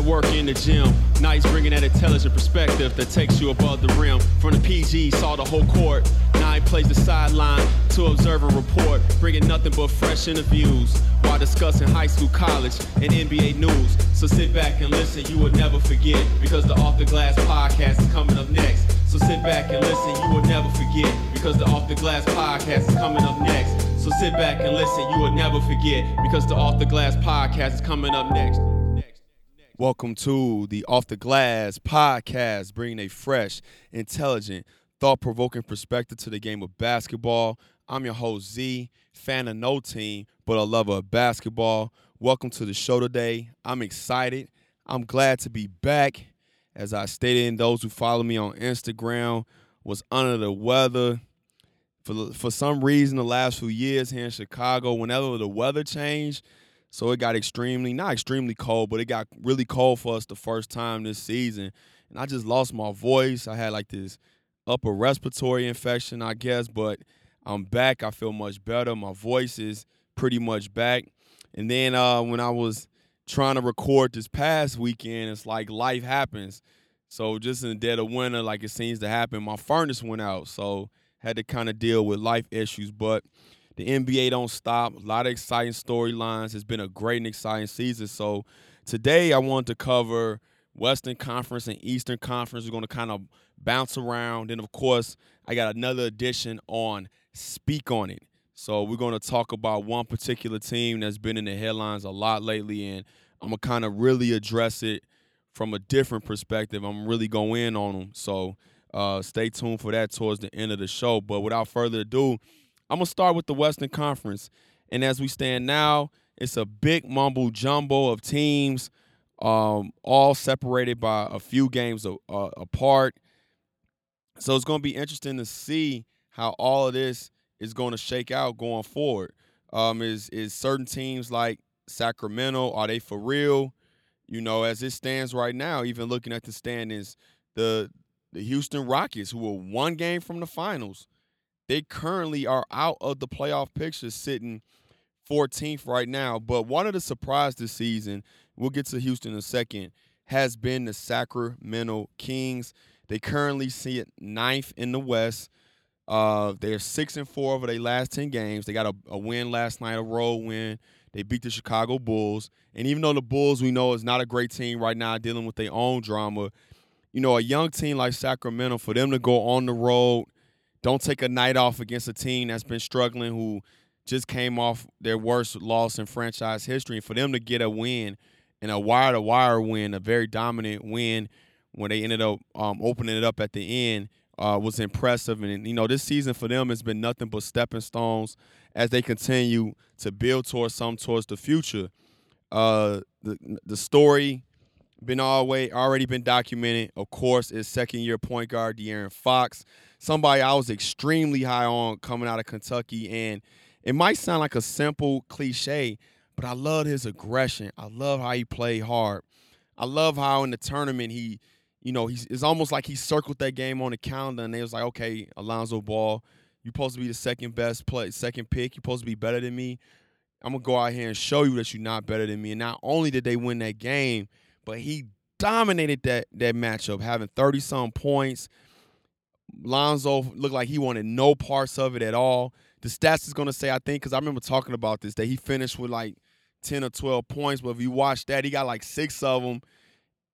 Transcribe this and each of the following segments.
That work in the gym. He's bringing that intelligent perspective that takes you above the rim. From the PG, saw the whole court. Now he plays the sideline to observe and report, bringing nothing but fresh interviews while discussing high school, college, and NBA news. So sit back and listen, you will never forget because the Off the Glass podcast is coming up next. So sit back and listen, you will never forget because the Off the Glass podcast is coming up next. So sit back and listen, you will never forget because the Off the Glass podcast is coming up next. Welcome to the Off the Glass podcast, bringing a fresh, intelligent, thought provoking perspective to the game of basketball. I'm your host, Z, fan of no team, but a lover of basketball. Welcome to the show today. I'm excited. I'm glad to be back. As I stated, in those who follow me on Instagram was under the weather. For, for some reason, the last few years here in Chicago, whenever the weather changed, so it got extremely, not extremely cold, but it got really cold for us the first time this season. And I just lost my voice. I had like this upper respiratory infection, I guess, but I'm back. I feel much better. My voice is pretty much back. And then uh, when I was trying to record this past weekend, it's like life happens. So just in the dead of winter, like it seems to happen, my furnace went out. So had to kind of deal with life issues. But the NBA don't stop. A lot of exciting storylines. It's been a great and exciting season. So today I want to cover Western Conference and Eastern Conference. We're going to kind of bounce around. And of course, I got another edition on Speak on It. So we're going to talk about one particular team that's been in the headlines a lot lately, and I'm gonna kind of really address it from a different perspective. I'm really going in on them. So uh, stay tuned for that towards the end of the show. But without further ado, I'm gonna start with the Western Conference, and as we stand now, it's a big mumble jumbo of teams, um, all separated by a few games uh, apart. So it's gonna be interesting to see how all of this is going to shake out going forward. Um, is is certain teams like Sacramento are they for real? You know, as it stands right now, even looking at the standings, the the Houston Rockets, who are one game from the finals, they currently are out of the playoff picture, sitting 14th right now. But one of the surprises this season, we'll get to Houston in a second, has been the Sacramento Kings. They currently sit ninth in the West. Uh, they're six and four over their last ten games. They got a, a, win last night, a road win. They beat the Chicago Bulls. And even though the Bulls we know is not a great team right now, dealing with their own drama, you know, a young team like Sacramento, for them to go on the road, don't take a night off against a team that's been struggling, who just came off their worst loss in franchise history, and for them to get a win and a wire to wire win, a very dominant win when they ended up um, opening it up at the end uh, was impressive. And, you know, this season for them has been nothing but stepping stones as they continue to build towards some towards the future. Uh, the the story been always already been documented. Of course, is second year point guard De'Aaron Fox, somebody I was extremely high on coming out of Kentucky, and it might sound like a simple cliche, but I love his aggression. I love how he played hard. I love how in the tournament he you know, he's it's almost like he circled that game on the calendar and they was like, okay, Alonzo Ball, you're supposed to be the second best play, second pick. You're supposed to be better than me. I'm gonna go out here and show you that you're not better than me. And not only did they win that game, but he dominated that that matchup, having 30 some points. Lonzo looked like he wanted no parts of it at all. The stats is gonna say, I think, because I remember talking about this, that he finished with like 10 or 12 points. But if you watch that, he got like six of them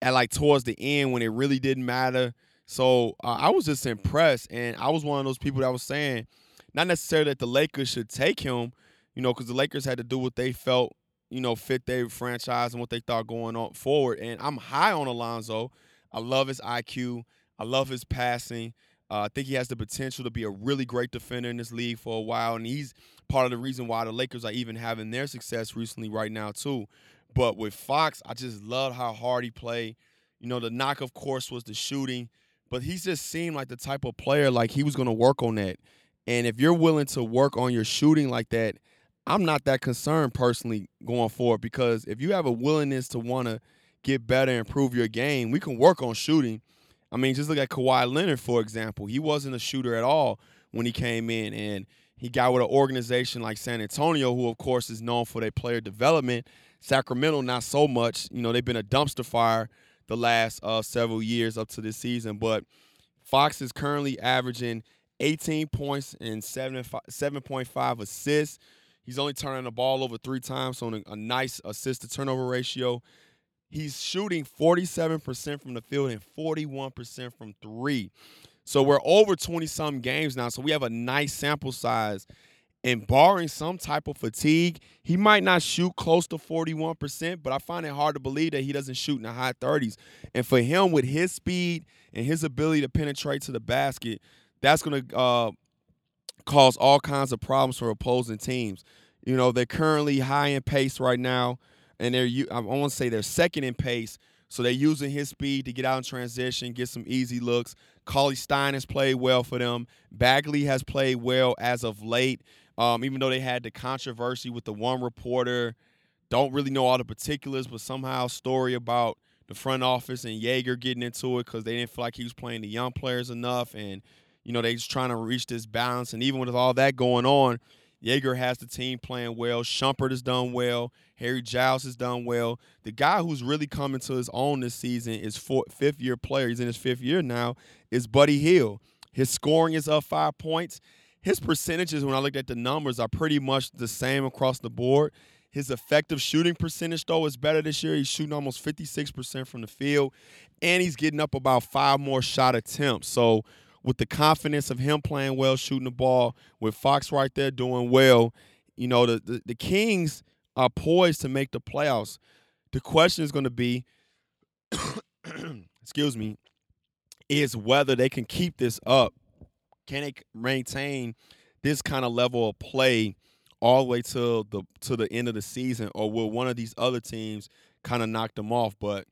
at like towards the end when it really didn't matter. So uh, I was just impressed, and I was one of those people that was saying, not necessarily that the Lakers should take him, you know, because the Lakers had to do what they felt, you know, fit their franchise and what they thought going on forward. And I'm high on Alonzo. I love his IQ. I love his passing. Uh, I think he has the potential to be a really great defender in this league for a while, and he's part of the reason why the Lakers are even having their success recently right now too. But with Fox, I just love how hard he played. You know, the knock, of course, was the shooting, but he just seemed like the type of player like he was going to work on that. And if you're willing to work on your shooting like that, I'm not that concerned personally going forward because if you have a willingness to want to get better, and improve your game, we can work on shooting. I mean, just look at Kawhi Leonard, for example. He wasn't a shooter at all when he came in, and he got with an organization like San Antonio, who, of course, is known for their player development. Sacramento, not so much. You know, they've been a dumpster fire the last uh, several years up to this season. But Fox is currently averaging 18 points and 7.5 assists. He's only turning the ball over three times, so a, a nice assist to turnover ratio. He's shooting 47% from the field and 41% from three. So we're over 20 some games now. So we have a nice sample size. And barring some type of fatigue, he might not shoot close to 41%, but I find it hard to believe that he doesn't shoot in the high 30s. And for him, with his speed and his ability to penetrate to the basket, that's going to uh, cause all kinds of problems for opposing teams. You know, they're currently high in pace right now, and they're I want to say they're second in pace. So they're using his speed to get out in transition, get some easy looks. Cauley-Stein has played well for them. Bagley has played well as of late. Um, even though they had the controversy with the one reporter, don't really know all the particulars, but somehow story about the front office and Joerger getting into it because they didn't feel like he was playing the young players enough, and you know they just trying to reach this balance. And even with all that going on, Joerger has the team playing well. Shumpert has done well. Harry Giles has done well. The guy who's really coming to his own this season is four, fifth year player. He's in his fifth year now. Is Buddy Hield. His scoring is up five points. His percentages, when I looked at the numbers, are pretty much the same across the board. His effective shooting percentage, though, is better this year. He's shooting almost 56% from the field, and he's getting up about five more shot attempts. So, with the confidence of him playing well, shooting the ball, with Fox right there doing well, you know, the, the, the Kings are poised to make the playoffs. The question is going to be, excuse me, is whether they can keep this up can they maintain this kind of level of play all the way to the to the end of the season, or will one of these other teams kind of knock them off? But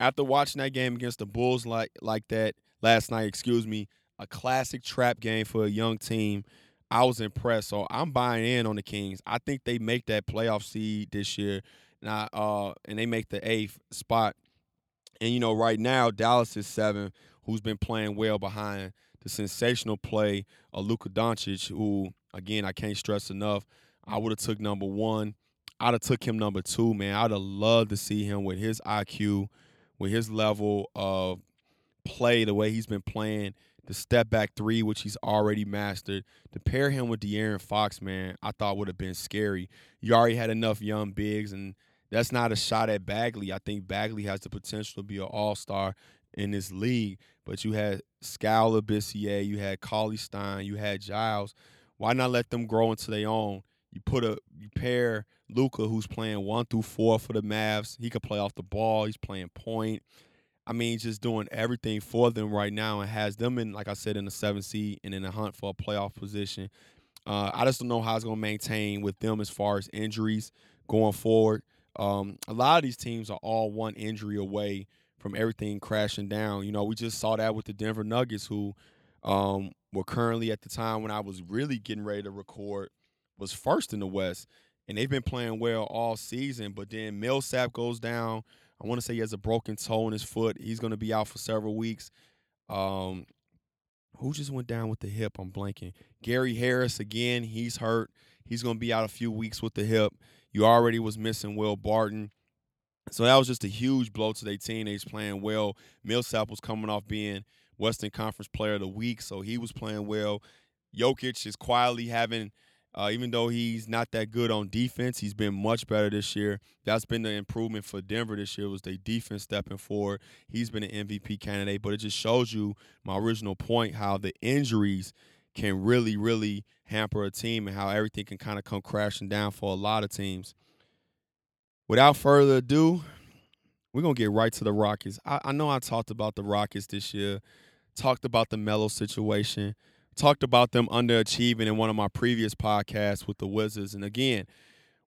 after watching that game against the Bulls like like that last night, excuse me, a classic trap game for a young team. I was impressed. So I'm buying in on the Kings. I think they make that playoff seed this year. Now, uh, and they make the eighth spot. And you know, right now Dallas is seven, who's been playing well behind the sensational play of Luka Doncic, who again I can't stress enough. I would have took number one. I'd have took him number two, man. I'd have loved to see him with his IQ, with his level of play, the way he's been playing, the step back three, which he's already mastered. To pair him with De'Aaron Fox, man, I thought would have been scary. You already had enough young bigs, and that's not a shot at Bagley. I think Bagley has the potential to be an all star in this league. But you had Skal Labissiere, you had Cauley-Stein, you had Giles. Why not let them grow into their own? You put a you pair Luka, who's playing one through four for the Mavs. He could play off the ball. He's playing point. I mean, just doing everything for them right now and has them in, like I said, in the seventh seed and in the hunt for a playoff position. Uh, I just don't know how it's going to maintain with them as far as injuries going forward. Um, a lot of these teams are all one injury away from everything crashing down. You know, we just saw that with the Denver Nuggets, who um, were currently at the time when I was really getting ready to record, was first in the West, and they've been playing well all season. But then Millsap goes down. I want to say he has a broken toe in his foot. He's going to be out for several weeks. Um, who just went down with the hip? I'm blanking. Gary Harris again. He's hurt. He's going to be out a few weeks with the hip. You already was missing Will Barton. So that was just a huge blow to their was playing well. Millsap was coming off being Western Conference Player of the Week, so he was playing well. Jokic is quietly having, uh, even though he's not that good on defense, he's been much better this year. That's been the improvement for Denver this year was their defense stepping forward. He's been an MVP candidate, but it just shows you my original point how the injuries can really, really hamper a team and how everything can kind of come crashing down for a lot of teams without further ado, we're gonna get right to the Rockets. I, I, know I talked about the Rockets this year talked about the Melo situation, talked about them underachieving in one of my previous podcasts with the Wizards. And again,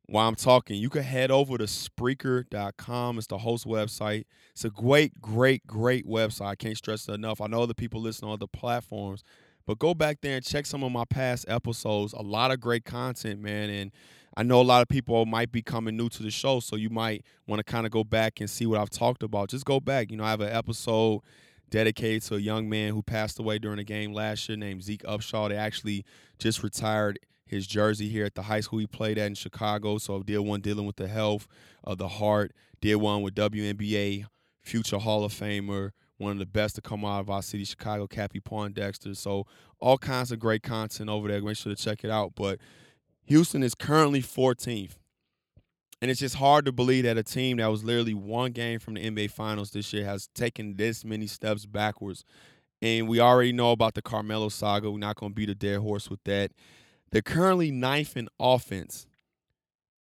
while I'm talking, you can head over to Spreaker.com. It's the host website. It's a great, great, great website. I can't stress it enough. I know other people listen on other platforms, but go back there and check some of my past episodes. A lot of great content, man. And I know a lot of people might be coming new to the show, so you might want to kind of go back and see what I've talked about. Just go back. You know, I have an episode dedicated to a young man who passed away during a game last year named Zeke Upshaw. They actually just retired his jersey here at the high school he played at in Chicago. So did one dealing with the health of the heart. Did one with WNBA future Hall of Famer, one of the best to come out of our city, Chicago, Cappie Pondexter. So all kinds of great content over there. Make sure to check it out. But Houston is currently 14th. And it's just hard to believe that a team that was literally one game from the NBA Finals this year has taken this many steps backwards. And we already know about the Carmelo saga. We're not going to beat a dead horse with that. They're currently ninth in offense.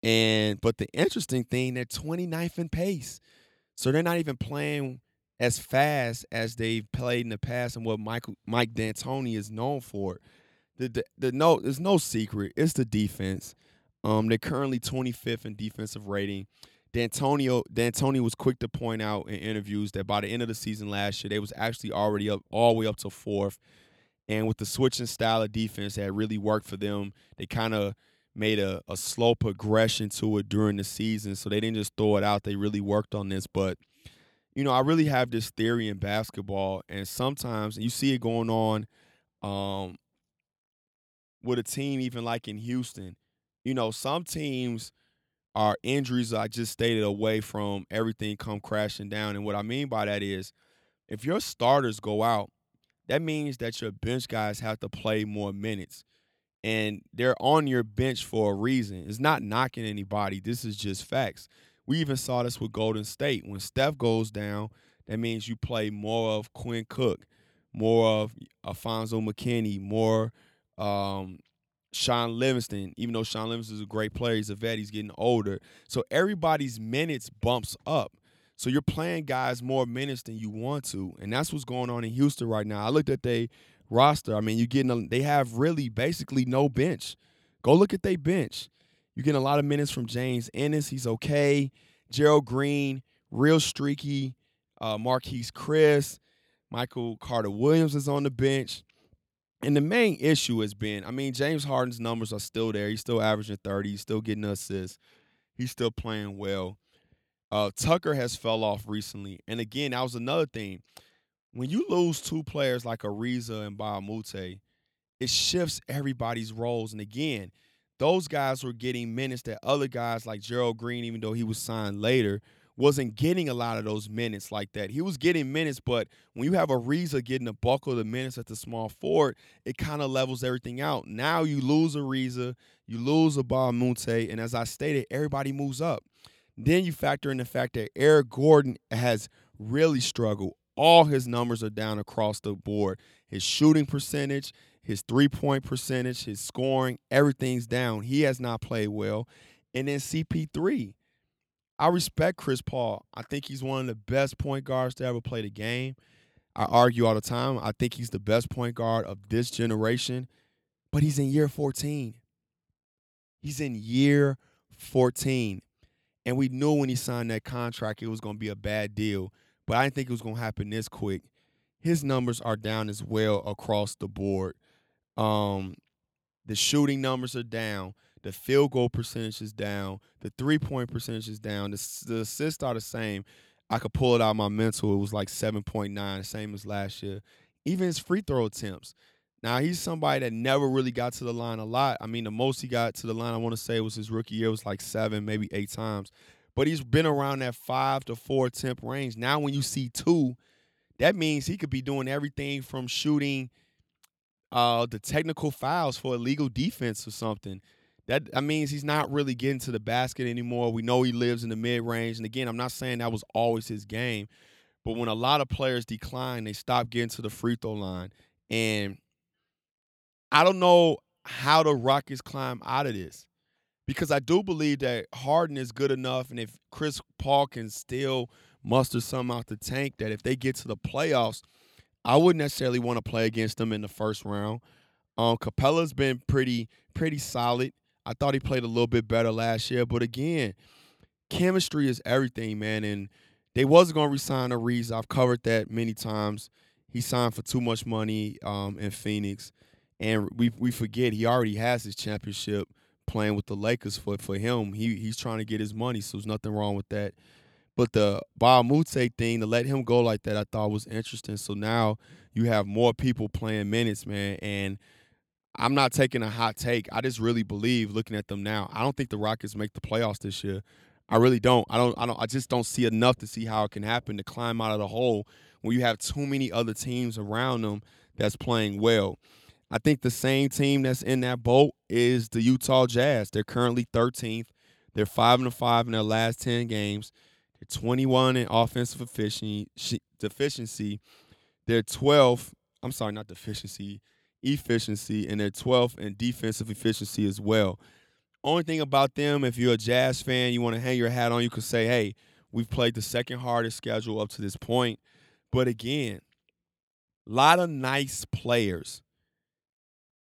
And but the interesting thing, they're 29th in pace. So they're not even playing as fast as they've played in the past and what Michael Mike D'Antoni is known for. The, the, the no there's no secret. It's the defense. Um, they're currently 25th in defensive rating. D'Antonio D'Antoni was quick to point out in interviews that by the end of the season last year, they was actually already up all the way up to fourth. And with the switching style of defense that really worked for them, they kind of made a, a slow progression to it during the season. So they didn't just throw it out, they really worked on this. But, you know, I really have this theory in basketball, and sometimes you see it going on um, with a team, even like in Houston. You know, some teams are injuries I just stated away from everything come crashing down. And what I mean by that is if your starters go out, that means that your bench guys have to play more minutes. And they're on your bench for a reason. It's not knocking anybody. This is just facts. We even saw this with Golden State. When Steph goes down, that means you play more of Quinn Cook, more of Alfonzo McKinnie, more um, Shaun Livingston. Even though Shaun Livingston is a great player, he's a vet, he's getting older. So everybody's minutes bumps up. So you're playing guys more minutes than you want to, and that's what's going on in Houston right now. I looked at their roster. I mean, you're getting a, they have really basically no bench. Go look at their bench. You're getting a lot of minutes from James Ennis. He's okay. Gerald Green, real streaky. Uh, Marquese Chriss, Michael Carter Williams is on the bench. And the main issue has been, I mean, James Harden's numbers are still there. He's still averaging 30. He's still getting assists. He's still playing well. Uh, Tucker has fell off recently, and again, that was another thing. When you lose two players like Ariza and a it shifts everybody's roles. And again, those guys were getting minutes that other guys like Gerald Green, even though he was signed later, wasn't getting a lot of those minutes like that. He was getting minutes, but when you have Ariza getting a bulk of the minutes at the small forward, it kind of levels everything out. Now you lose Ariza, you lose a Mbah a and as I stated, everybody moves up. Then you factor in the fact that Eric Gordon has really struggled. All his numbers are down across the board. His shooting percentage, his three point percentage, his scoring, everything's down. He has not played well. And then CP3. I respect Chris Paul. I think he's one of the best point guards to ever play the game. I argue all the time. I think he's the best point guard of this generation, but he's in year 14. He's in year 14. And we knew when he signed that contract it was going to be a bad deal, but I didn't think it was going to happen this quick. His numbers are down as well across the board. Um, the shooting numbers are down. The field goal percentage is down. The three point percentage is down. The, the assists are the same. I could pull it out my mental. It was like 7.9, same as last year. Even his free throw attempts. Now he's somebody that never really got to the line a lot. I mean, the most he got to the line, I want to say, was his rookie year, it was like seven, maybe eight times. But he's been around that five to four attempt range. Now, when you see two, that means he could be doing everything from shooting uh, the technical fouls for illegal defense or something. That, that means he's not really getting to the basket anymore. We know he lives in the mid range. And again, I'm not saying that was always his game, but when a lot of players decline, they stop getting to the free throw line. And I don't know how the Rockets climb out of this because I do believe that Harden is good enough, and if Chris Paul can still muster some out the tank, that if they get to the playoffs, I wouldn't necessarily want to play against them in the first round. Um, Capela's been pretty pretty solid. I thought he played a little bit better last year, but again, chemistry is everything, man. And they wasn't gonna resign Ariza. I've covered that many times. He signed for too much money um, in Phoenix, and we we forget he already has his championship playing with the Lakers. For for him, he he's trying to get his money, so there's nothing wrong with that. But the Mbah a Moute thing to let him go like that, I thought was interesting. So now you have more people playing minutes, man, and I'm not taking a hot take. I just really believe looking at them now. I don't think the Rockets make the playoffs this year. I really don't. I don't. I don't. I just don't see enough to see how it can happen to climb out of the hole when you have too many other teams around them that's playing well. I think the same team that's in that boat is the Utah Jazz. They're currently 13th. They're five and five in their last 10 games. They're 21 in offensive efficiency. Deficiency. They're 12th. I'm sorry, not deficiency efficiency, and they're 12th in defensive efficiency as well. Only thing about them, if you're a Jazz fan, you want to hang your hat on, you could say, hey, we've played the second hardest schedule up to this point. But again, a lot of nice players.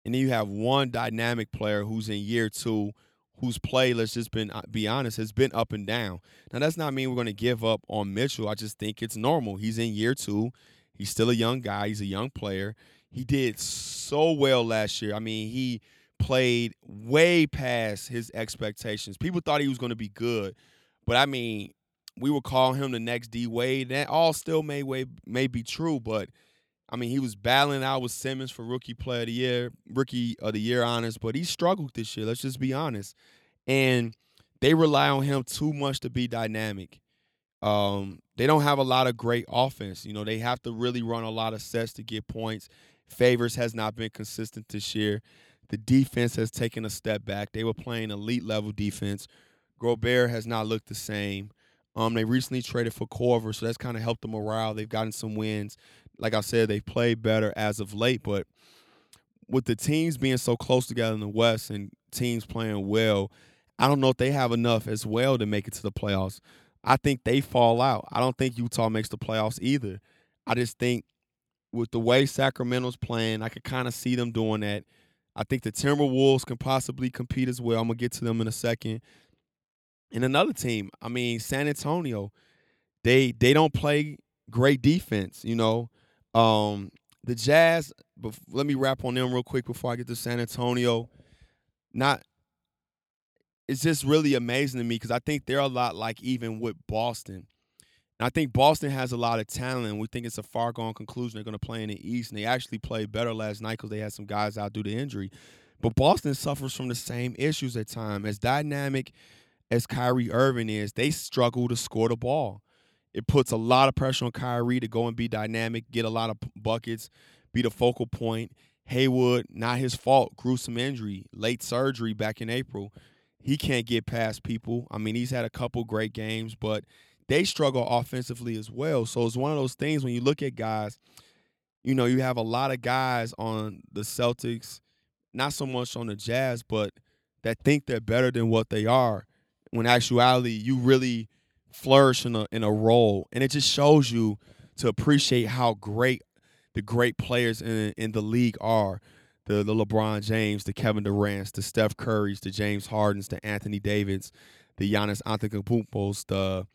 And then you have one dynamic player who's in year two, whose play, let's just been, uh, be honest, has been up and down. Now, that's not mean we're going to give up on Mitchell. I just think it's normal. He's in year two. He's still a young guy. He's a young player. He did so well last year. I mean, he played way past his expectations. People thought he was going to be good, but I mean, we would call him the next D Wade. That all still may way may be true, but I mean, he was battling out with Simmons for rookie player of the year, rookie of the year honors, but he struggled this year. Let's just be honest. And they rely on him too much to be dynamic. Um, they don't have a lot of great offense. You know, they have to really run a lot of sets to get points. Favors has not been consistent this year. The defense has taken a step back. They were playing elite level defense. Gobert has not looked the same. Um, they recently traded for Korver, so that's kind of helped the morale. They've gotten some wins. Like I said, they've played better as of late, but with the teams being so close together in the West and teams playing well, I don't know if they have enough as well to make it to the playoffs. I think they fall out. I don't think Utah makes the playoffs either. I just think with the way Sacramento's playing, I could kind of see them doing that. I think the Timberwolves can possibly compete as well. I'm gonna get to them in a second. And another team, I mean, San Antonio, they they don't play great defense. You know, um, the Jazz. let me wrap on them real quick before I get to San Antonio. Not, it's just really amazing to me because I think they're a lot like even with Boston. And I think Boston has a lot of talent. We think it's a far gone conclusion. They're going to play in the East, and they actually played better last night because they had some guys out due to injury. But Boston suffers from the same issues at times. As dynamic as Kyrie Irving is, they struggle to score the ball. It puts a lot of pressure on Kyrie to go and be dynamic, get a lot of buckets, be the focal point. Hayward, not his fault, gruesome injury, late surgery back in April. He can't get past people. I mean, he's had a couple great games, but – they struggle offensively as well. So it's one of those things when you look at guys, you know, you have a lot of guys on the Celtics, not so much on the Jazz, but that think they're better than what they are. When actuality, you really flourish in a in a role, and it just shows you to appreciate how great the great players in in the league are. The the LeBron James, the Kevin Durant's, the Steph Curry's, the James Hardens, the Anthony Davids, the Giannis Antetokounmpos, the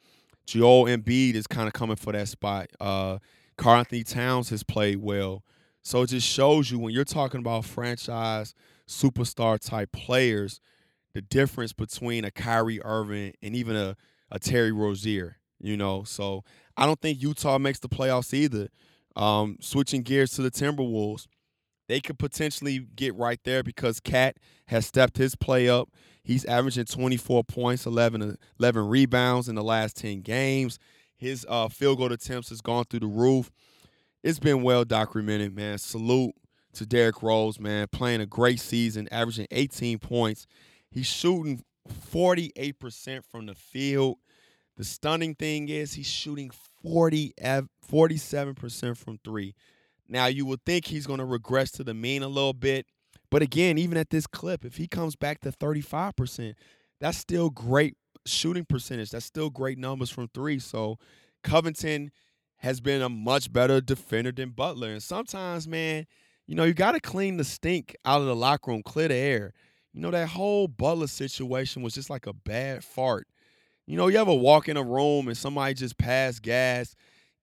Joel Embiid is kind of coming for that spot. Uh, Karl-Anthony Towns has played well. So it just shows you when you're talking about franchise superstar type players, the difference between a Kyrie Irving and even a, a Terry Rozier, you know. So I don't think Utah makes the playoffs either. Um, switching gears to the Timberwolves, they could potentially get right there because KAT has stepped his play up. He's averaging 24 points, 11, 11 rebounds in the last 10 games. His uh, field goal attempts has gone through the roof. It's been well documented, man. Salute to Derrick Rose, man, playing a great season, averaging 18 points. He's shooting 48% from the field. The stunning thing is he's shooting 40 47% from 3. Now you would think he's going to regress to the mean a little bit, but again, even at this clip, if he comes back to 35%, that's still great shooting percentage. That's still great numbers from three. So Covington has been a much better defender than Butler. And sometimes, man, you know, you got to clean the stink out of the locker room, clear the air. You know, that whole Butler situation was just like a bad fart. You know, you ever walk in a room and somebody just passed gas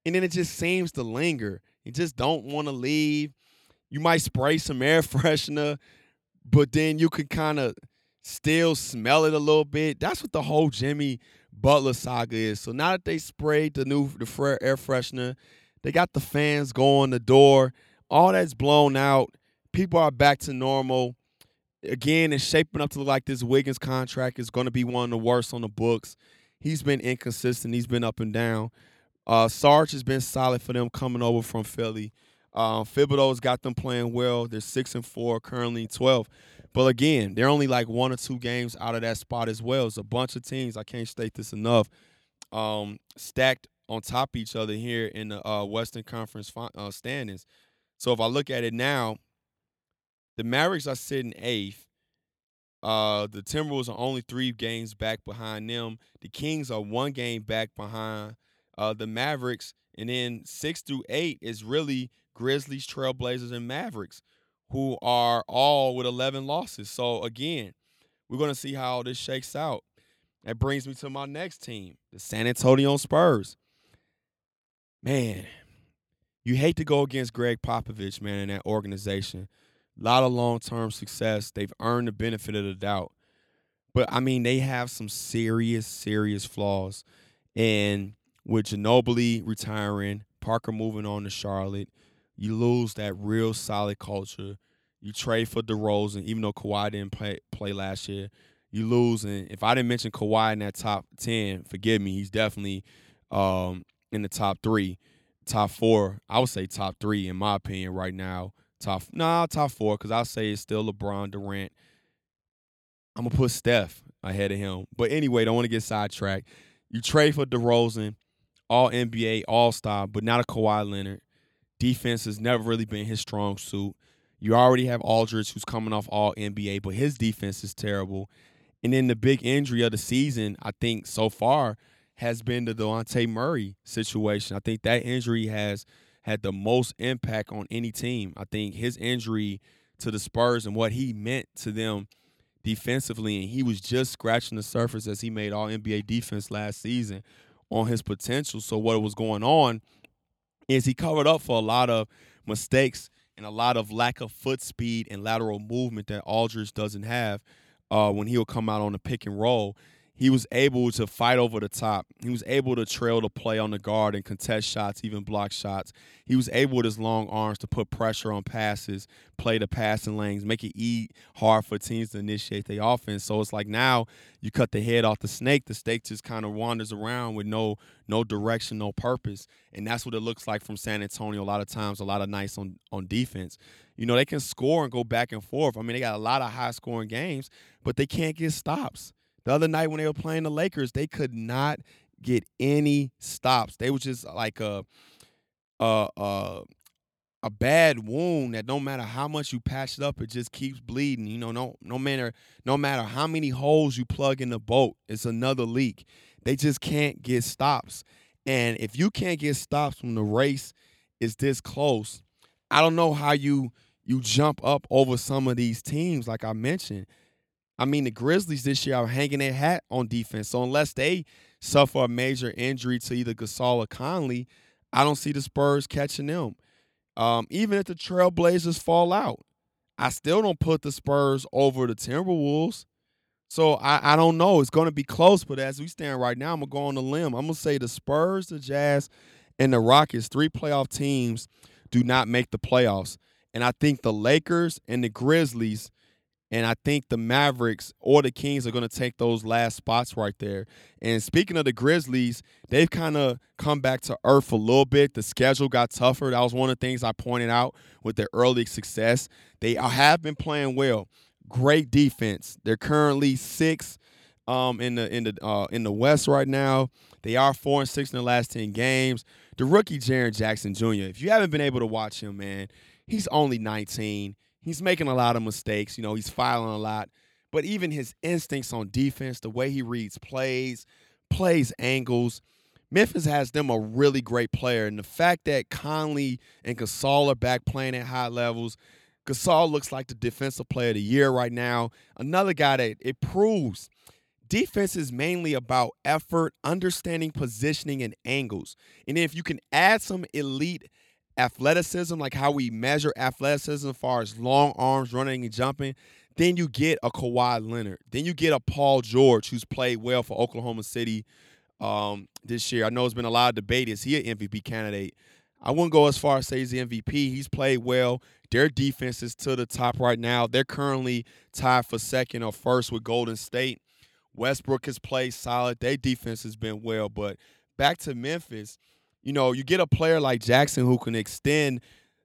and then it just seems to linger. You just don't want to leave. You might spray some air freshener, but then you can kind of still smell it a little bit. That's what the whole Jimmy Butler saga is. So now that they sprayed the new the air freshener, they got the fans going the door. All that's blown out. People are back to normal. Again, it's shaping up to look like this Wiggins contract is going to be one of the worst on the books. He's been inconsistent. He's been up and down. Uh, Sarge has been solid for them coming over from Philly. Uh, Thibodeau's got them playing well. They're six and four, currently twelve. But again, they're only like one or two games out of that spot as well. It's a bunch of teams. I can't state this enough. Um, stacked on top of each other here in the uh, Western Conference uh, standings. So if I look at it now, the Mavericks are sitting eighth. Uh, the Timberwolves are only three games back behind them. The Kings are one game back behind uh, the Mavericks, and then six through eight is really Grizzlies, Trailblazers, and Mavericks, who are all with 11 losses. So again, we're going to see how this shakes out. That brings me to my next team, the San Antonio Spurs. Man, you hate to go against Gregg Popovich, man, in that organization. A lot of long term success. They've earned the benefit of the doubt. But I mean, they have some serious, serious flaws. And with Ginobili retiring, Parker moving on to Charlotte, you lose that real solid culture. You trade for DeRozan, even though Kawhi didn't play play last year. You lose, and if I didn't mention Kawhi in that top ten, forgive me. He's definitely um, in the top three, top four. I would say top three in my opinion right now. Top nah, top four because I say it's still LeBron Durant. I'm gonna put Steph ahead of him. But anyway, don't want to get sidetracked. You trade for DeRozan all NBA, all star, but not a Kawhi Leonard. Defense has never really been his strong suit. You already have Aldridge, who's coming off all NBA, but his defense is terrible. And then the big injury of the season, I think so far, has been the Dejounte Murray situation. I think that injury has had the most impact on any team. I think his injury to the Spurs and what he meant to them defensively, and he was just scratching the surface as he made all NBA defense last season on his potential. So what was going on is he covered up for a lot of mistakes and a lot of lack of foot speed and lateral movement that Aldridge doesn't have uh, when he'll come out on the pick and roll he was able to fight over the top. He was able to trail the play on the guard and contest shots, even block shots. He was able with his long arms to put pressure on passes, play the passing lanes, make it eat hard for teams to initiate the offense. So it's like now you cut the head off the snake. The snake just kind of wanders around with no no direction, no purpose, and that's what it looks like from San Antonio. A lot of times, a lot of nights on on defense. You know they can score and go back and forth. I mean they got a lot of high scoring games, but they can't get stops. The other night when they were playing the Lakers, they could not get any stops. They were just uh, like a a a, a bad wound that no matter how much you patch it up, it just keeps bleeding. You know, no no matter no matter how many holes you plug in the boat, it's another leak. They just can't get stops. And if you can't get stops when the race is this close, I don't know how you you jump up over some of these teams like I mentioned. I mean, the Grizzlies this year are hanging their hat on defense. So unless they suffer a major injury to either Gasol or Conley, I don't see the Spurs catching them. Um, even if the Trailblazers fall out, I still don't put the Spurs over the Timberwolves. So I, I don't know. It's going to be close, but as we stand right now, I'm going to go on the limb. I'm going to say the Spurs, the Jazz, and the Rockets, three playoff teams, do not make the playoffs. And I think the Lakers and the Grizzlies – and I think the Mavericks or the Kings are going to take those last spots right there. And speaking of the Grizzlies, they've kind of come back to earth a little bit. The schedule got tougher. That was one of the things I pointed out with their early success. They have been playing well. Great defense. They're currently six um, in the in the uh, in the West right now. They are four and six in the last ten games. The rookie Jaren Jackson Jr. If you haven't been able to watch him, man, he's only 19 he's making a lot of mistakes. You know, he's filing a lot. But even his instincts on defense, the way he reads plays, plays angles, Memphis has them a really great player, and the fact that Conley and Gasol are back playing at high levels, Gasol looks like the defensive player of the year right now. Another guy that it proves defense is mainly about effort, understanding positioning and angles. And if you can add some elite athleticism, like how we measure athleticism as far as long arms, running and jumping, then you get a Kawhi Leonard. Then you get a Paul George who's played well for Oklahoma City um, this year. I know there's been a lot of debate. Is he an MVP candidate? I wouldn't go as far as say he's the MVP. He's played well. Their defense is to the top right now. They're currently tied for second or first with Golden State. Westbrook has played solid. Their defense has been well. But back to Memphis, you know, you get a player like Jackson who can extend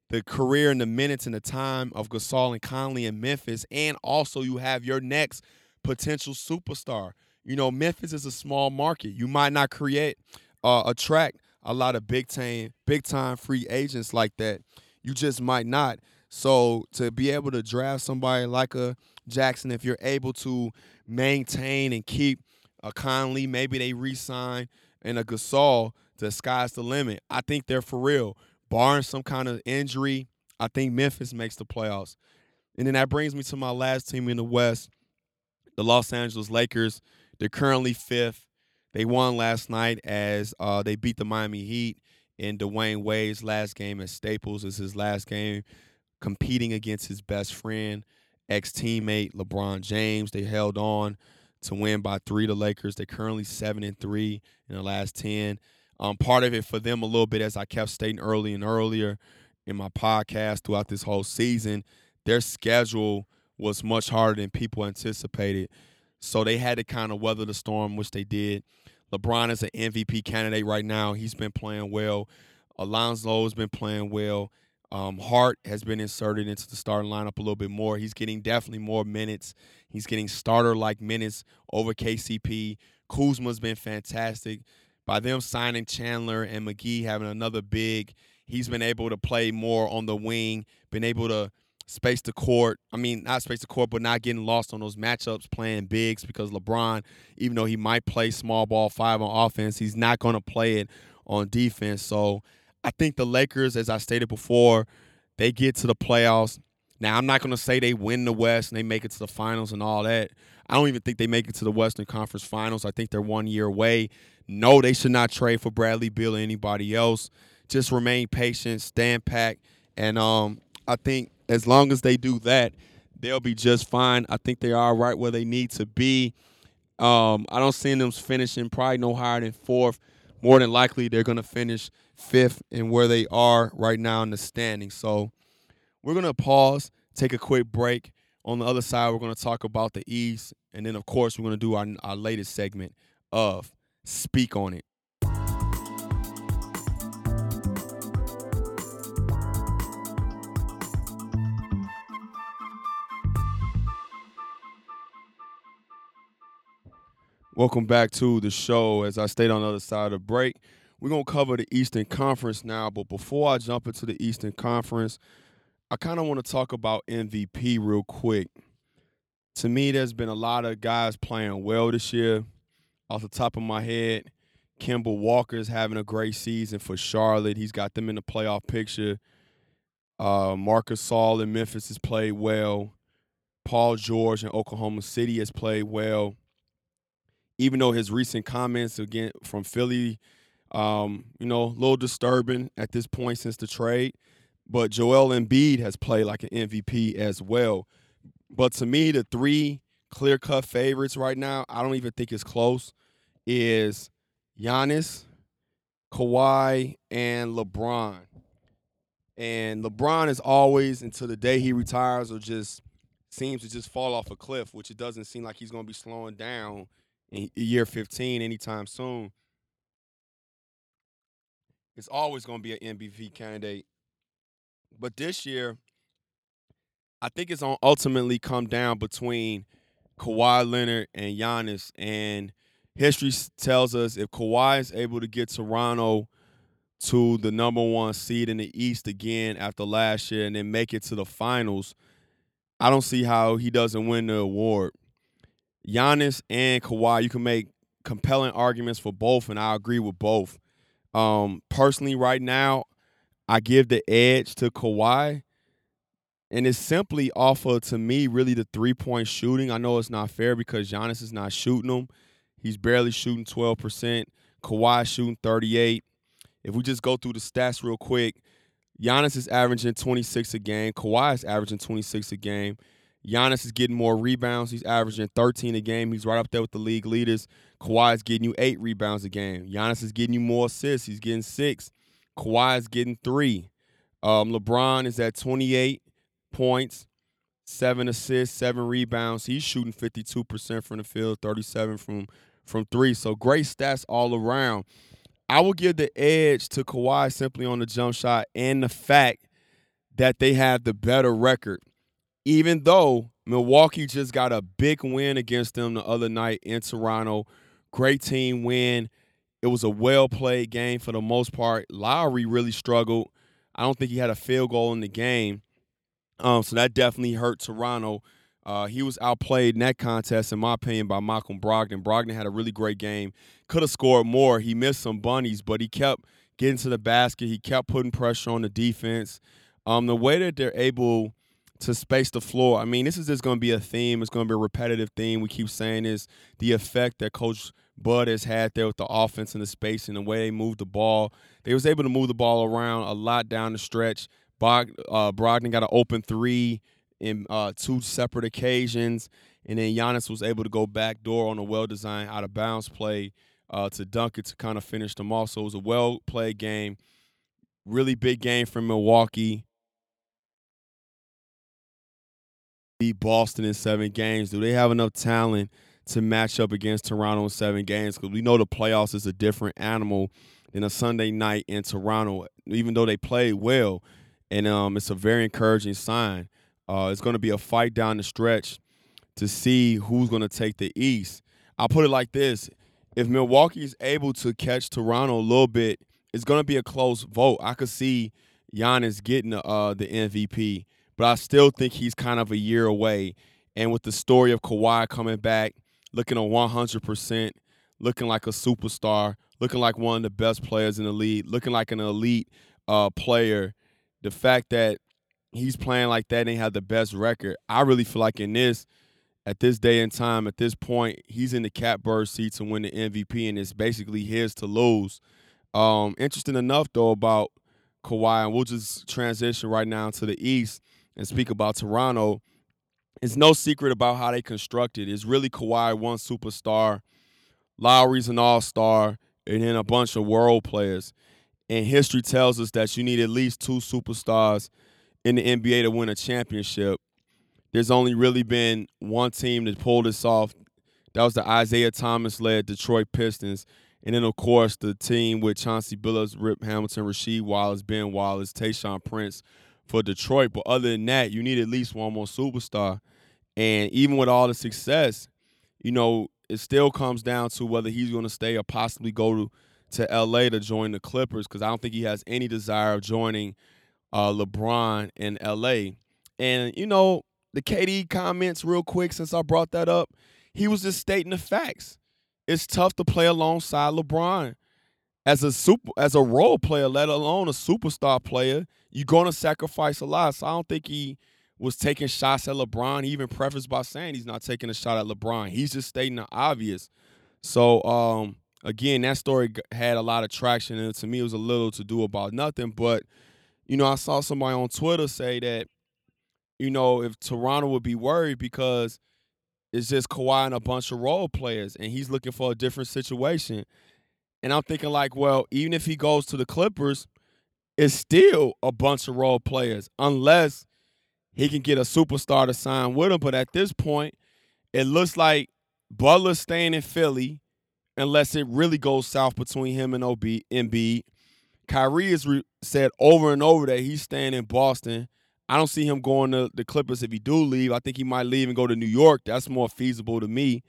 the career and the minutes and the time of Gasol and Conley in Memphis, and also you have your next potential superstar. You know, Memphis is a small market. You might not create uh, attract a lot of big time big time free agents like that. You just might not. So to be able to draft somebody like a Jackson, if you're able to maintain and keep a Conley, maybe they re-sign and a Gasol, the sky's the limit. I think they're for real. Barring some kind of injury, I think Memphis makes the playoffs. And then that brings me to my last team in the West, the Los Angeles Lakers. They're currently fifth. They won last night as uh, they beat the Miami Heat in Dwyane Wade's last game at Staples. It's his last game competing against his best friend, ex teammate LeBron James. They held on to win by three. The Lakers they're currently seven and three in the last ten. Um, part of it for them a little bit, as I kept stating early and earlier in my podcast throughout this whole season, their schedule was much harder than people anticipated. So they had to kind of weather the storm, which they did. LeBron is an MVP candidate right now. He's been playing well. Alonzo has been playing well. Um, Hart has been inserted into the starting lineup a little bit more. He's getting definitely more minutes. He's getting starter like minutes over KCP. Kuzma's been fantastic. By them signing Chandler and McGee having another big, he's been able to play more on the wing, been able to space the court. I mean, not space the court, but not getting lost on those matchups playing bigs because LeBron, even though he might play small ball five on offense, he's not going to play it on defense. So I think the Lakers, as I stated before, they get to the playoffs. Now, I'm not going to say they win the West and they make it to the finals and all that. I don't even think they make it to the Western Conference Finals. I think they're one year away. No, they should not trade for Bradley Beal or anybody else. Just remain patient, stand packed, and um, I think as long as they do that, they'll be just fine. I think they are right where they need to be. Um, I don't see them finishing probably no higher than fourth. More than likely, they're going to finish fifth in where they are right now in the standing. So we're going to pause, take a quick break. On the other side, we're going to talk about the East. And then, of course, we're going to do our, our latest segment of Speak on It. Welcome back to the show. As I stayed on the other side of the break, we're going to cover the Eastern Conference now. But before I jump into the Eastern Conference, I kind of want to talk about MVP real quick. To me, there's been a lot of guys playing well this year. Off the top of my head, Kemba Walker's having a great season for Charlotte. He's got them in the playoff picture. Uh, Marc Gasol in Memphis has played well. Paul George in Oklahoma City has played well even though his recent comments again from Philly, um, you know, a little disturbing at this point since the trade. But Joel Embiid has played like an MVP as well. But to me, the three clear cut favorites right now, I don't even think it's close, is Giannis, Kawhi, and LeBron. And LeBron is always until the day he retires or just seems to just fall off a cliff, which it doesn't seem like he's going to be slowing down in year 15 anytime soon, it's always going to be an MVP candidate. But this year, I think it's on ultimately come down between Kawhi Leonard and Giannis. And history tells us if Kawhi is able to get Toronto to the number one seed in the East again after last year and then make it to the finals, I don't see how he doesn't win the award. Giannis and Kawhi, you can make compelling arguments for both, and I agree with both. Um, personally, right now, I give the edge to Kawhi. And it's simply off of, to me, really the three point shooting. I know it's not fair because Giannis is not shooting them. He's barely shooting 12%. Kawhi shooting 38. If we just go through the stats real quick, Giannis is averaging 26 a game. Kawhi is averaging 26 a game. Giannis is getting more rebounds. He's averaging 13 a game. He's right up there with the league leaders. Kawhi is getting you eight rebounds a game. Giannis is getting you more assists. He's getting six. Kawhi is getting three. Um, LeBron is at 28 points, seven assists, seven rebounds. He's shooting 52% from the field, 37 from from three. So great stats all around. I will give the edge to Kawhi simply on the jump shot and the fact that they have the better record. Even though Milwaukee just got a big win against them the other night in Toronto. Great team win. It was a well played game for the most part. Lowry really struggled. I don't think he had a field goal in the game. Um, so that definitely hurt Toronto. Uh, he was outplayed in that contest, in my opinion, by Malcolm Brogdon. Brogdon had a really great game. Could have scored more. He missed some bunnies, but he kept getting to the basket. He kept putting pressure on the defense. Um, the way that they're able to space the floor, I mean, this is just going to be a theme. It's going to be a repetitive theme. We keep saying is the effect that Coach Bud has had there with the offense and the space and the way they moved the ball. They was able to move the ball around a lot down the stretch. Bog, uh, Brogdon got an open three in uh, two separate occasions, and then Giannis was able to go back door on a well-designed out of bounds play uh, to dunk it to kind of finish them off. So it was a well-played game, really big game from Milwaukee. Beat Boston in seven games. Do they have enough talent to match up against Toronto in seven games? Because we know the playoffs is a different animal than a Sunday night in Toronto. Even though they played well, and um, it's a very encouraging sign. Uh, it's going to be a fight down the stretch to see who's going to take the East. I'll put it like this: if Milwaukee is able to catch Toronto a little bit, it's going to be a close vote. I could see Giannis getting uh, the MVP, but I still think he's kind of a year away. And with the story of Kawhi coming back, looking at 100%, looking like a superstar, looking like one of the best players in the league, looking like an elite uh, player – the fact that he's playing like that and he had the best record, I really feel like in this, at this day and time, at this point, he's in the catbird seat to win the MVP, and it's basically his to lose. Um, interesting enough, though, about Kawhi, and we'll just transition right now to the East and speak about Toronto. It's no secret about how they constructed. It's really Kawhi, one superstar, Lowry's an all-star, and then a bunch of world players. And history tells us that you need at least two superstars in the NBA to win a championship. There's only really been one team that pulled this off. That was the Isiah Thomas led Detroit Pistons. And then, of course, the team with Chauncey Billups, Rip Hamilton, Rasheed Wallace, Ben Wallace, Tayshaun Prince for Detroit. But other than that, you need at least one more superstar. And even with all the success, you know, it still comes down to whether he's going to stay or possibly go to to LA to join the Clippers because I don't think he has any desire of joining uh, LeBron in LA. And, you know, the KD comments, real quick, since I brought that up, he was just stating the facts. It's tough to play alongside LeBron. As a super as a role player, let alone a superstar player, you're gonna sacrifice a lot. So I don't think he was taking shots at LeBron. He even prefaced by saying he's not taking a shot at LeBron. He's just stating the obvious. So um, again, that story had a lot of traction, and to me, it was a little to do about nothing. But you know, I saw somebody on Twitter say that, you know, if Toronto would be worried because it's just Kawhi and a bunch of role players, and he's looking for a different situation. And I'm thinking like, well, even if he goes to the Clippers, it's still a bunch of role players, unless he can get a superstar to sign with him. But at this point, it looks like Butler's staying in Philly unless it really goes south between him and OB Embiid. Kyrie has re- said over and over that he's staying in Boston. I don't see him going to the Clippers if he do leave. I think he might leave and go to New York. That's more feasible to me.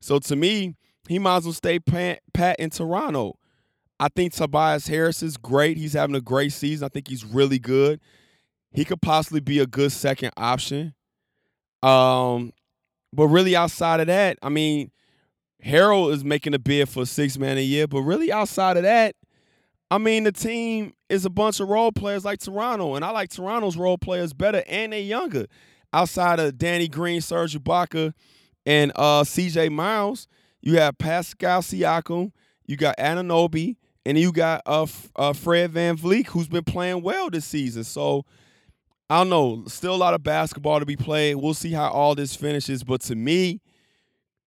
So to me, he might as well stay pat, pat in Toronto. I think Tobias Harris is great. He's having a great season. I think he's really good. He could possibly be a good second option. Um, but really outside of that, I mean, Harrell is making a bid for six man a year, but really outside of that, I mean the team is a bunch of role players like Toronto, and I like Toronto's role players better and they're younger. Outside of Danny Green, Serge Ibaka, and uh, C.J. Miles, you have Pascal Siakam, you got Anunoby, and you got uh, uh, Fred VanVleet, who's been playing well this season. So I don't know. Still a lot of basketball to be played. We'll see how all this finishes. But to me,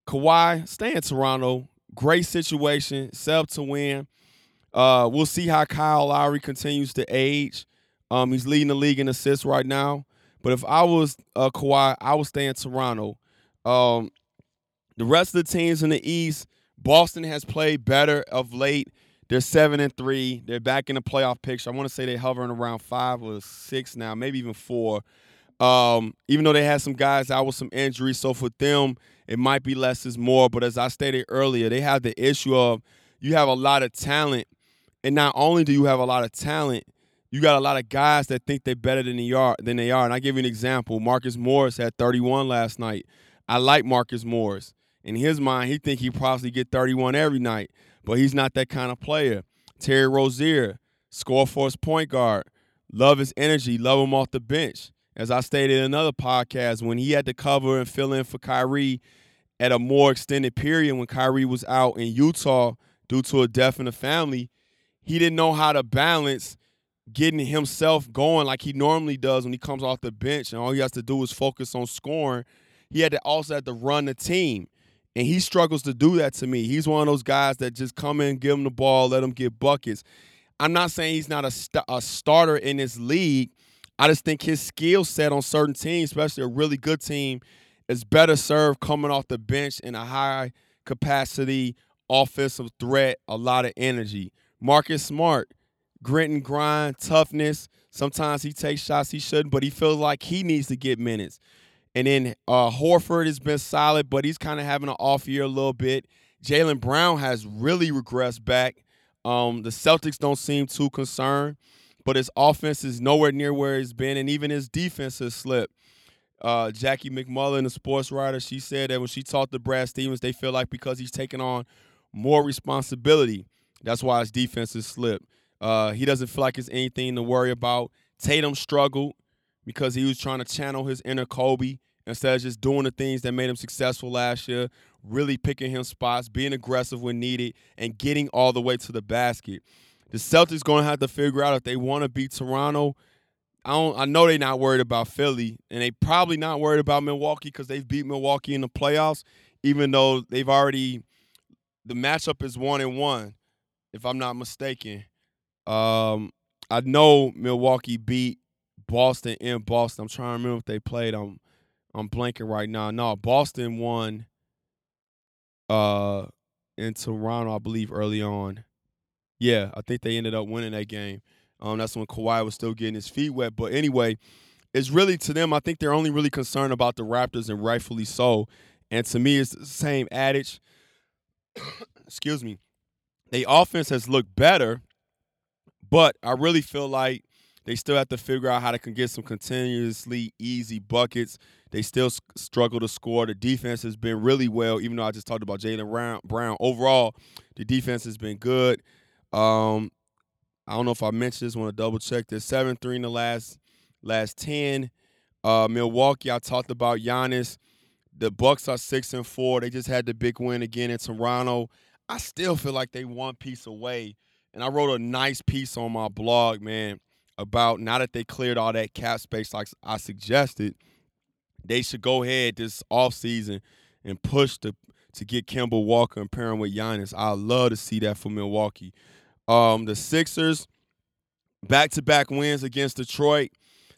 Kawhi, stay in Toronto. Great situation, set up to win. Uh, we'll see how Kyle Lowry continues to age. Um, he's leading the league in assists right now. But if I was uh, Kawhi, I would stay in Toronto. Um, the rest of the teams in the East, Boston has played better of late. They're seven and three. They're back in the playoff picture. I want to say they're hovering around five or six now, maybe even four. Um, even though they had some guys out with some injuries, so for them it might be less is more. But as I stated earlier, they have the issue of you have a lot of talent, and not only do you have a lot of talent, you got a lot of guys that think they're better than they are. Than they are. And I give you an example. Marcus Morris had 31 last night. I like Marcus Morris. In his mind, he think he probably get 31 every night but he's not that kind of player. Terry Rozier, score force point guard. Love his energy, love him off the bench. As I stated in another podcast, when he had to cover and fill in for Kyrie at a more extended period when Kyrie was out in Utah due to a death in the family, he didn't know how to balance getting himself going like he normally does when he comes off the bench and all he has to do is focus on scoring. He had to also have to run the team. And he struggles to do that to me. He's one of those guys that just come in, give him the ball, let him get buckets. I'm not saying he's not a, st- a starter in this league. I just think his skill set on certain teams, especially a really good team, is better served coming off the bench in a high capacity offensive threat, a lot of energy. Marcus Smart, grit and grind, toughness. Sometimes he takes shots he shouldn't, but he feels like he needs to get minutes. And then uh, Horford has been solid, but he's kind of having an off year a little bit. Jaylen Brown has really regressed back. Um, the Celtics don't seem too concerned, but his offense is nowhere near where it's been, and even his defense has slipped. Uh, Jackie MacMullan, the sports writer, she said that when she talked to Brad Stevens, they feel like because he's taking on more responsibility, that's why his defense has slipped. Uh, he doesn't feel like it's anything to worry about. Tatum struggled because he was trying to channel his inner Kobe instead of just doing the things that made him successful last year, really picking him spots, being aggressive when needed, and getting all the way to the basket. The Celtics going to have to figure out if they want to beat Toronto. I don't. I know they're not worried about Philly, and they probably not worried about Milwaukee because they've beat Milwaukee in the playoffs, even though they've already. The matchup is one and one, if I'm not mistaken. Um, I know Milwaukee beat Boston in Boston. I'm trying to remember if they played. I'm I'm blanking right now. No, Boston won uh in Toronto, I believe, early on. Yeah, I think they ended up winning that game. Um, that's when Kawhi was still getting his feet wet. But anyway, it's really to them, I think they're only really concerned about the Raptors, and rightfully so. And to me, it's the same adage. Excuse me. The offense has looked better, but I really feel like they still have to figure out how to get some continuously easy buckets. They still struggle to score. The defense has been really well, even though I just talked about Jaylen Brown. Overall, the defense has been good. Um, I don't know if I mentioned this. Want to double check this. Seven three in the last last ten. Uh, Milwaukee. I talked about Giannis. The Bucks are six and four. They just had the big win again in Toronto. I still feel like they one piece away. And I wrote a nice piece on my blog, man about now that they cleared all that cap space like I suggested, they should go ahead this offseason and push to to get Kemba Walker and pair him with Giannis. I love to see that for Milwaukee. Um, the Sixers, back to back wins against Detroit.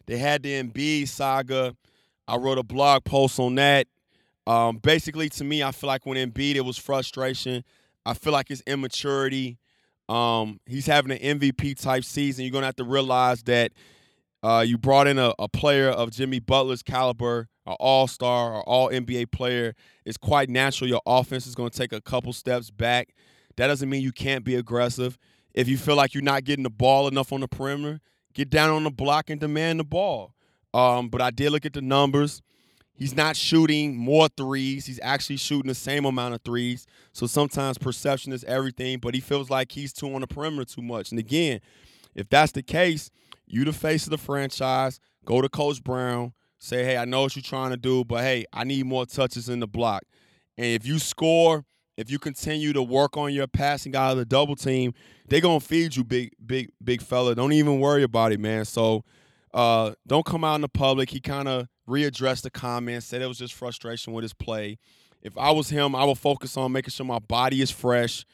They had the Embiid saga. I wrote a blog post on that. Um, basically, to me, I feel like when Embiid, it was frustration. I feel like it's immaturity. Um, he's having an MVP type season. You're gonna have to realize that uh, you brought in a, a, player of Jimmy Butler's caliber, an All Star or All NBA player. It's quite natural your offense is gonna take a couple steps back. That doesn't mean you can't be aggressive. If you feel like you're not getting the ball enough on the perimeter, get down on the block and demand the ball. Um, but I did look at the numbers. He's not shooting more threes. He's actually shooting the same amount of threes. So sometimes perception is everything, but he feels like he's too on the perimeter too much. And again, if that's the case, you the face of the franchise, go to Coach Brown, say, hey, I know what you're trying to do, but hey, I need more touches in the block. And if you score, if you continue to work on your passing out of the double team, they're gonna feed you, big, big, big fella. Don't even worry about it, man. So uh, don't come out in the public. He kind of readdressed the comments, said it was just frustration with his play. If I was him, I would focus on making sure my body is fresh.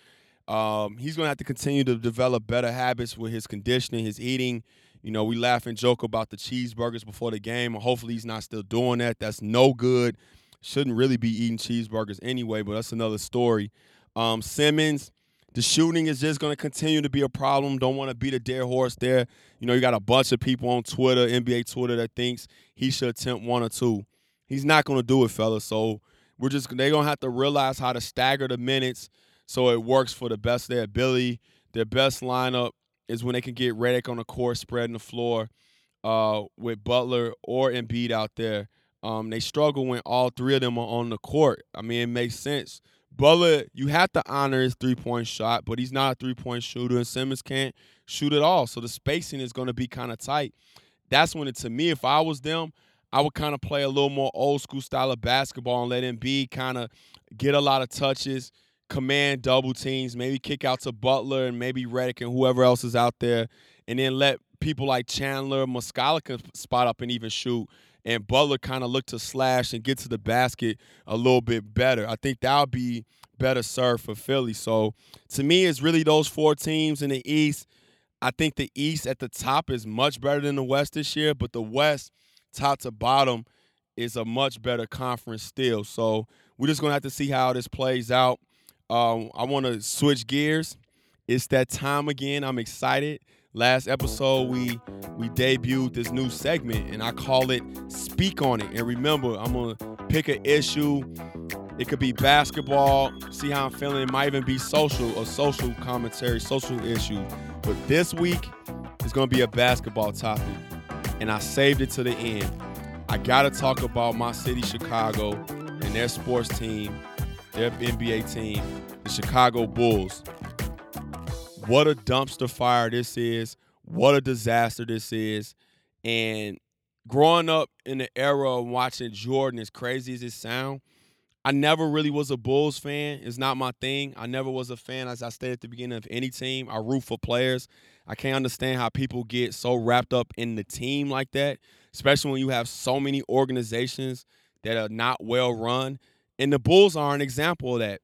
Um, he's to have to continue to develop better habits with his conditioning, his eating. You know, we laugh and joke about the cheeseburgers before the game. Hopefully, he's not still doing that. That's no good. Shouldn't really be eating cheeseburgers anyway, but that's another story. Um, Simmons, the shooting is just going to continue to be a problem. Don't want to beat a dead horse there. You know, you got a bunch of people on Twitter, NBA Twitter, that thinks he should attempt one or two. He's not going to do it, fellas. So we're just they're going to have to realize how to stagger the minutes so it works for the best their ability. Their best lineup is when they can get Redick on the court, spreading the floor uh, with Butler or Embiid out there. Um, they struggle when all three of them are on the court. I mean, it makes sense Butler, you have to honor his three point shot, but he's not a three point shooter, and Simmons can't shoot at all. So the spacing is going to be kind of tight. That's when it, to me, if I was them, I would kind of play a little more old school style of basketball and let him be kind of get a lot of touches, command double teams, maybe kick out to Butler and maybe Redick and whoever else is out there, and then let people like Chandler, Muscala can spot up and even shoot and Butler kind of look to slash and get to the basket a little bit better. I think that'll be better served for Philly. So to me, it's really those four teams in the East. I think the East at the top is much better than the West this year, but the West, top to bottom, is a much better conference still. So we're just gonna have to see how this plays out. Um, I want to switch gears. It's that time again. I'm excited. Last episode we we debuted this new segment and I call it Speak on it. And remember, I'm gonna pick an issue. It could be basketball, see how I'm feeling. It might even be social or social commentary, social issue. But this week is gonna be a basketball topic. And I saved it to the end. I gotta talk about my city, Chicago, and their sports team, their NBA team, the Chicago Bulls. What a dumpster fire this is. What a disaster this is. And growing up in the era of watching Jordan, as crazy as it sounds, I never really was a Bulls fan. It's not my thing. I never was a fan, as I stated at the beginning, of any team. I root for players. I can't understand how people get so wrapped up in the team like that, especially when you have so many organizations that are not well run. And the Bulls are an example of that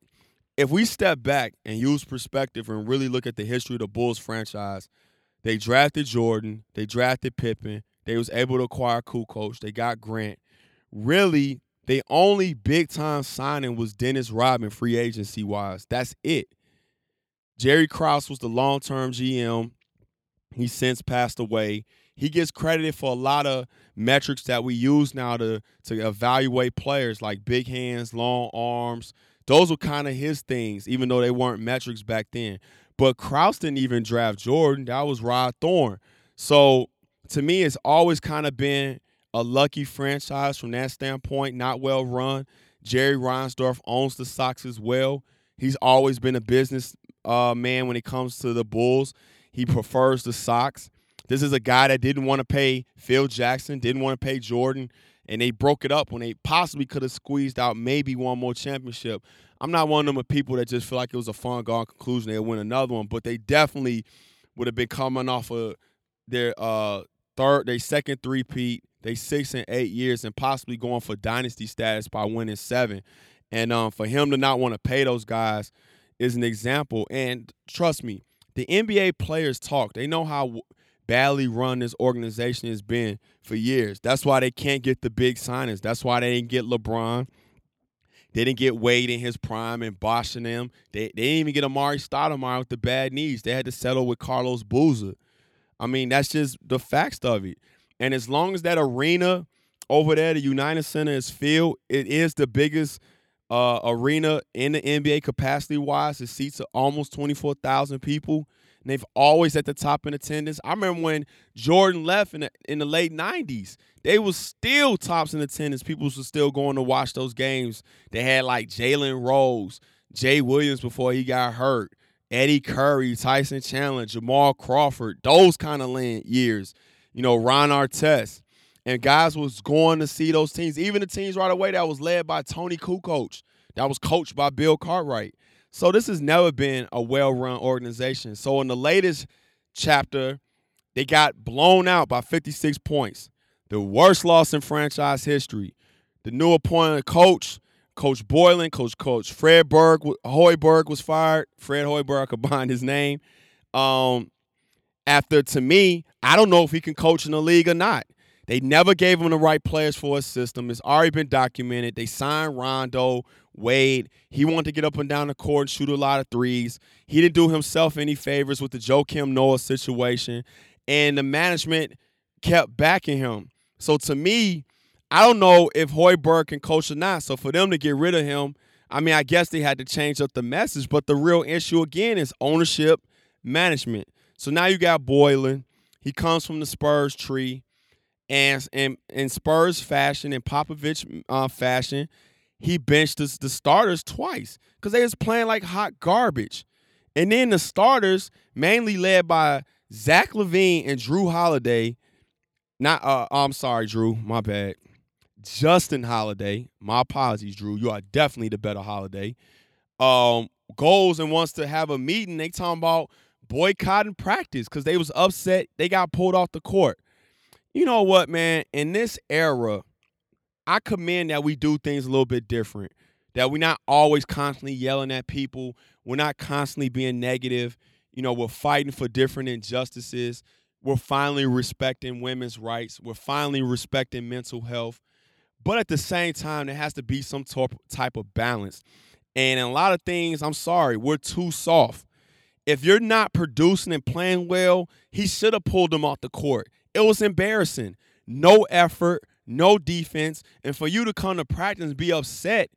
if we step back and use perspective and really look at the history of the Bulls franchise, they drafted Jordan, they drafted Pippen, they was able to acquire Kukoc, they got Grant. Really, the only big time signing was Dennis Rodman free agency wise. That's it. Jerry Krause was the long term GM. He since passed away. He gets credited for a lot of metrics that we use now to to evaluate players like big hands, long arms, those were kind of his things, even though they weren't metrics back then. But Krause didn't even draft Jordan. That was Rod Thorn. So to me, it's always kind of been a lucky franchise from that standpoint, not well run. Jerry Reinsdorf owns the Sox as well. He's always been a business uh, man when it comes to the Bulls. He prefers the Sox. This is a guy that didn't want to pay Phil Jackson, didn't want to pay Jordan, and they broke it up when they possibly could have squeezed out maybe one more championship. I'm not one of them people that just feel like it was a fun gone conclusion they'll win another one, but they definitely would have been coming off of their uh, third, their second three-peat, they six and eight years, and possibly going for dynasty status by winning seven. And um, for him to not want to pay those guys is an example. And trust me, the NBA players talk. They know how badly run this organization has been for years. That's why they can't get the big signings. That's why they didn't get LeBron. They didn't get Wade in his prime and and them. They, they didn't even get Amar'e Stoudemire with the bad knees. They had to settle with Carlos Boozer. I mean, that's just the facts of it. And as long as that arena over there, the United Center is filled, it is the biggest uh, arena in the NBA capacity wise. It seats almost 24,000 people. And they've always at the top in attendance. I remember when Jordan left in the, in the late '90s, they was still tops in attendance. People were still going to watch those games. They had like Jalen Rose, Jay Williams before he got hurt, Eddie Curry, Tyson Chandler, Jamal Crawford, those kind of years. You know, Ron Artest. And guys was going to see those teams, even the teams right away that was led by Toni Kukoc, that was coached by Bill Cartwright. So this has never been a well-run organization. So in the latest chapter, they got blown out by 56 points. The worst loss in franchise history. The new appointed coach, Coach Boylen, Coach Coach Fred Berg, Hoiberg was fired. Fred Hoiberg, I combined his name. Um, after, to me, I don't know if he can coach in the league or not. They never gave him the right players for his system. It's already been documented. They signed Rondo, Wade. He wanted to get up and down the court and shoot a lot of threes. He didn't do himself any favors with the Joakim Noah situation. And the management kept backing him. So to me, I don't know if Hoiberg can coach or not. So for them to get rid of him, I mean, I guess they had to change up the message. But the real issue again is ownership, management. So now you got Boylen. He comes from the Spurs tree. And in, in Spurs fashion and Popovich uh, fashion, he benched the, the starters twice because they was playing like hot garbage. And then the starters, mainly led by Zach LaVine and Jrue Holiday, not uh, I'm sorry, Jrue, my bad. Justin Holiday, my apologies, Jrue. You are definitely the better Holiday. Um, goes and wants to have a meeting. They talking about boycotting practice because they was upset they got pulled off the court. You know what, man? In this era, I commend that we do things a little bit different. That we're not always constantly yelling at people. We're not constantly being negative. You know, we're fighting for different injustices. We're finally respecting women's rights. We're finally respecting mental health. But at the same time, there has to be some type of balance. And a lot of things, I'm sorry, we're too soft. If you're not producing and playing well, he should have pulled them off the court. It was embarrassing. No effort, no defense, and for you to come to practice and be upset,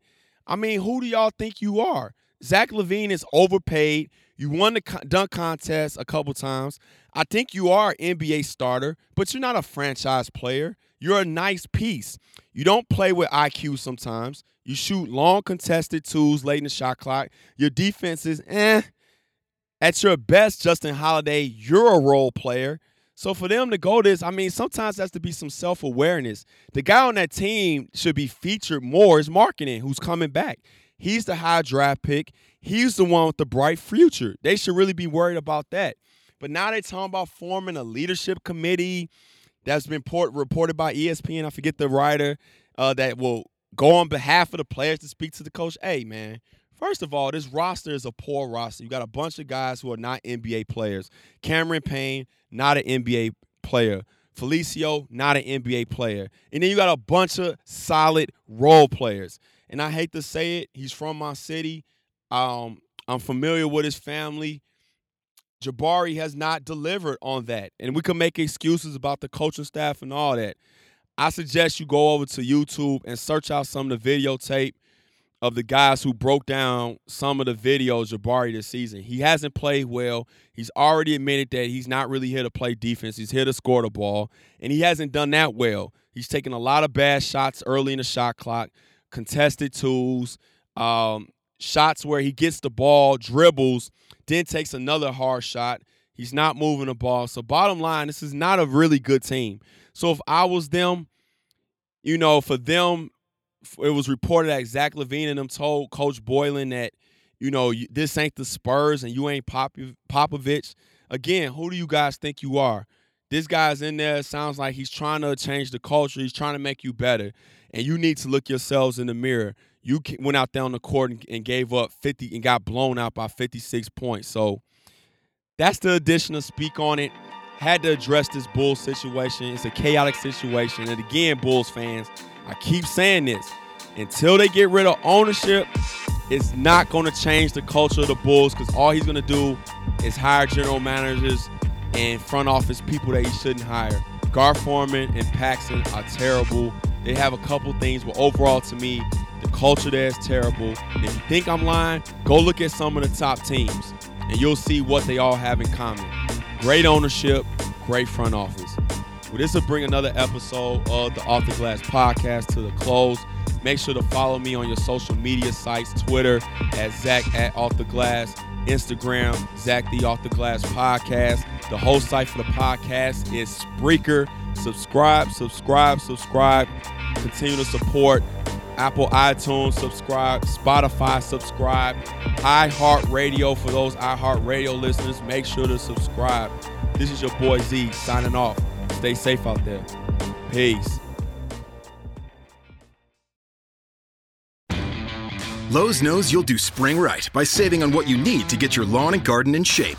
I mean, who do y'all think you are? Zach LaVine is overpaid. You won the dunk contest a couple times. I think you are an NBA starter, but you're not a franchise player. You're a nice piece. You don't play with IQ sometimes. You shoot long contested twos late in the shot clock. Your defense is eh. At your best, Justin Holiday, you're a role player. So for them to go this, I mean, sometimes has to be some self awareness. The guy on that team should be featured more is Markkanen, who's coming back. He's the high draft pick. He's the one with the bright future. They should really be worried about that. But now they're talking about forming a leadership committee that's been port- reported by ESPN. I forget the writer uh, that will go on behalf of the players to speak to the coach. Hey, man, First of all, this roster is a poor roster. You got a bunch of guys who are not NBA players. Cameron Payne, not an NBA player. Felicio, not an NBA player. And then you got a bunch of solid role players. And I hate to say it, he's from my city. Um, I'm familiar with his family. Jabari has not delivered on that. And we can make excuses about the coaching staff and all that. I suggest you go over to YouTube and search out some of the videotape of the guys who broke down some of the videos Jabari this season. He hasn't played well. He's already admitted that he's not really here to play defense. He's here to score the ball, and he hasn't done that well. He's taken a lot of bad shots early in the shot clock, contested tools, um, shots where he gets the ball, dribbles, then takes another hard shot. He's not moving the ball. So, bottom line, this is not a really good team. So, if I was them, you know, for them it was reported that Zach LaVine and them told Coach Boylen that, you know, this ain't the Spurs and you ain't Pop- Popovich. Again, who do you guys think you are? This guy's in there. Sounds like he's trying to change the culture. He's trying to make you better. And you need to look yourselves in the mirror. You went out there on the court and, and gave up 50 and got blown out by 56 points. So that's the addition speak on it. Had to address this Bulls situation. It's a chaotic situation. And again, Bulls fans, I keep saying this until they get rid of ownership, it's not going to change the culture of the Bulls because all he's going to do is hire general managers and front office people that he shouldn't hire. Gar Forman and Paxson are terrible. They have a couple things, but overall, to me, the culture there is terrible. If you think I'm lying, go look at some of the top teams. and you'll see what they all have in common. Great ownership, great front office. Well, this will bring another episode of the Off the Glass podcast to the close. Make sure to follow me on your social media sites Twitter at Zach at Off the Glass, Instagram, Zach the Off the Glass podcast. The host site for the podcast is Spreaker. Subscribe, subscribe, subscribe. Continue to support Apple iTunes, subscribe, Spotify, subscribe, iHeartRadio for those iHeartRadio listeners. Make sure to subscribe. This is your boy Z signing off. Stay safe out there. Peace. Lowe's knows you'll do spring right by saving on what you need to get your lawn and garden in shape.